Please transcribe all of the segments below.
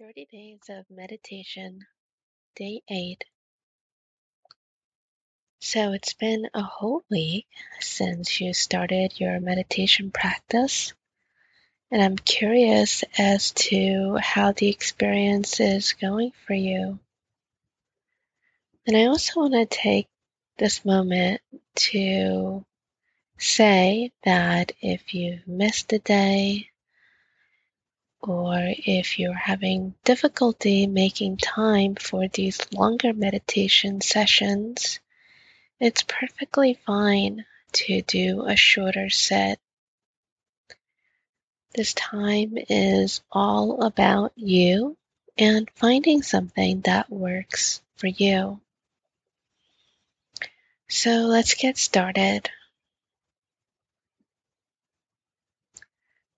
30 Days of Meditation, Day 8. So it's been a whole week since you started your meditation practice, and I'm curious as to how the experience is going for you. And I also want to take this moment to say that if you've missed a day, or if you're having difficulty making time for these longer meditation sessions, it's perfectly fine to do a shorter set. This time is all about you and finding something that works for you. So let's get started.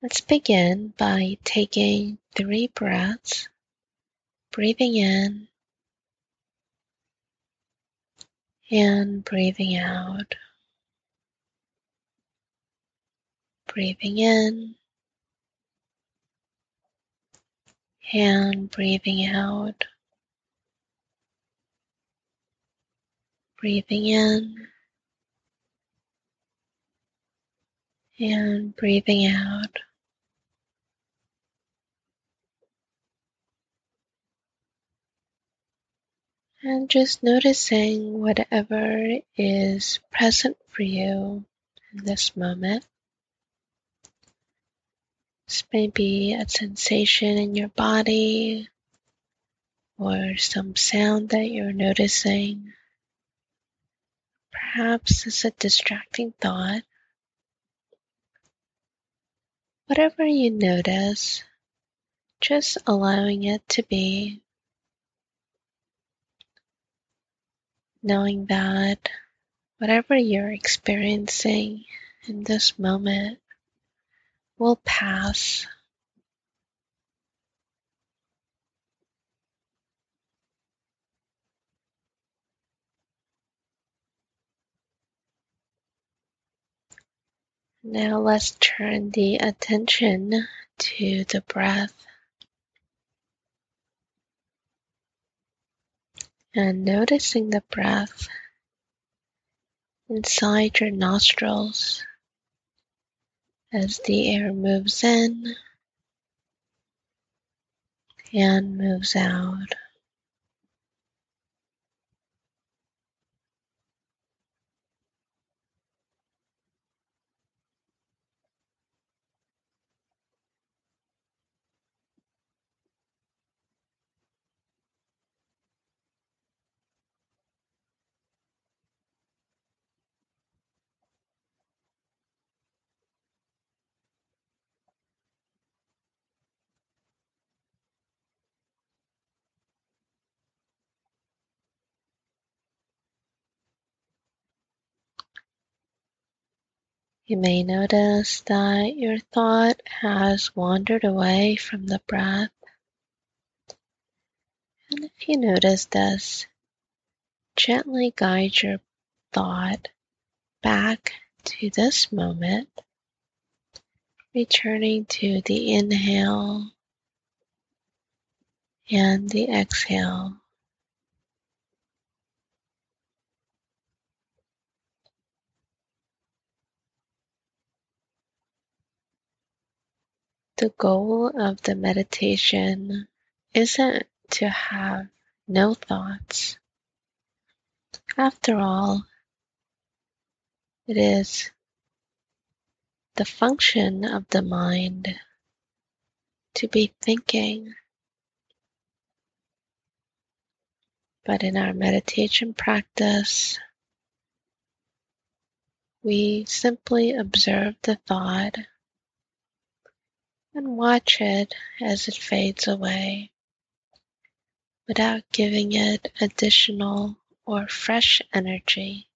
Let's begin by taking three breaths, breathing in and breathing out. Breathing in and breathing out. Breathing in and breathing out. And just noticing whatever is present for you in this moment. This may be a sensation in your body or some sound that you're noticing. Perhaps it's a distracting thought. Whatever you notice, just allowing it to be knowing that whatever you're experiencing in this moment will pass. Now let's turn the attention to the breath. and noticing the breath inside your nostrils as the air moves in and moves out. You may notice that your thought has wandered away from the breath. And if you notice this, gently guide your thought back to this moment, returning to the inhale and the exhale. The goal of the meditation isn't to have no thoughts. After all, it is the function of the mind to be thinking. But in our meditation practice, we simply observe the thought and watch it as it fades away without giving it additional or fresh energy.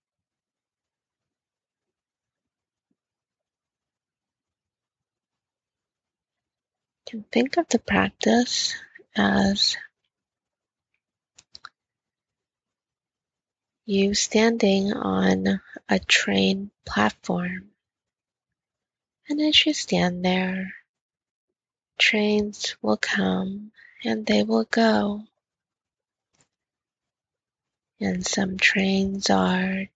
You can think of the practice as you standing on a train platform. And as you stand there, trains will come and they will go. And some trains are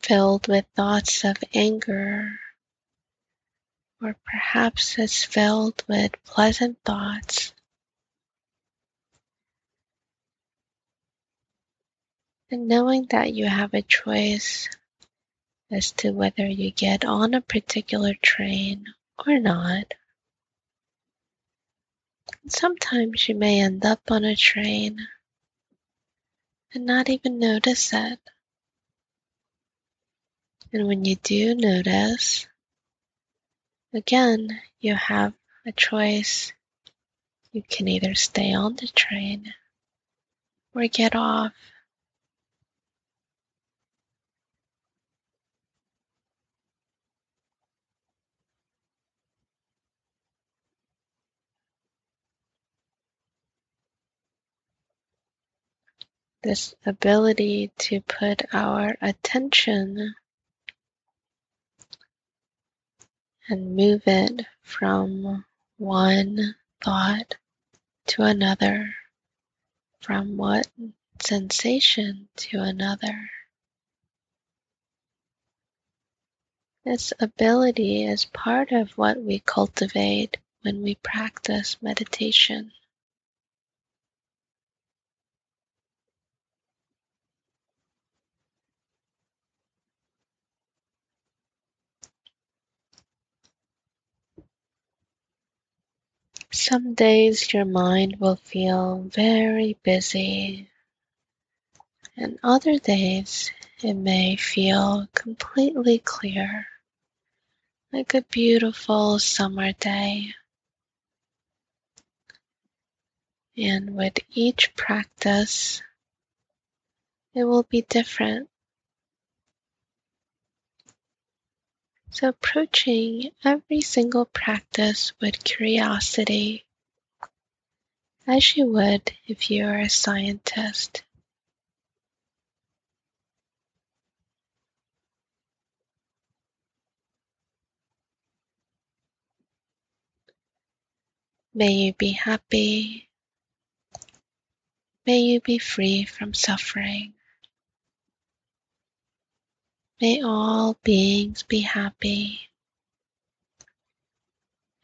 filled with thoughts of anger, or perhaps it's filled with pleasant thoughts. And knowing that you have a choice as to whether you get on a particular train or not. Sometimes you may end up on a train and not even notice it. And when you do notice, again, you have a choice. You can either stay on the train or get off. This ability to put our attention and move it from one thought to another, from one sensation to another. This ability is part of what we cultivate when we practice meditation. Some days your mind will feel very busy, and other days it may feel completely clear, like a beautiful summer day. And with each practice, it will be different. So approaching every single practice with curiosity, as you would if you were a scientist. May you be happy. May you be free from suffering. May all beings be happy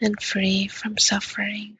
and free from suffering.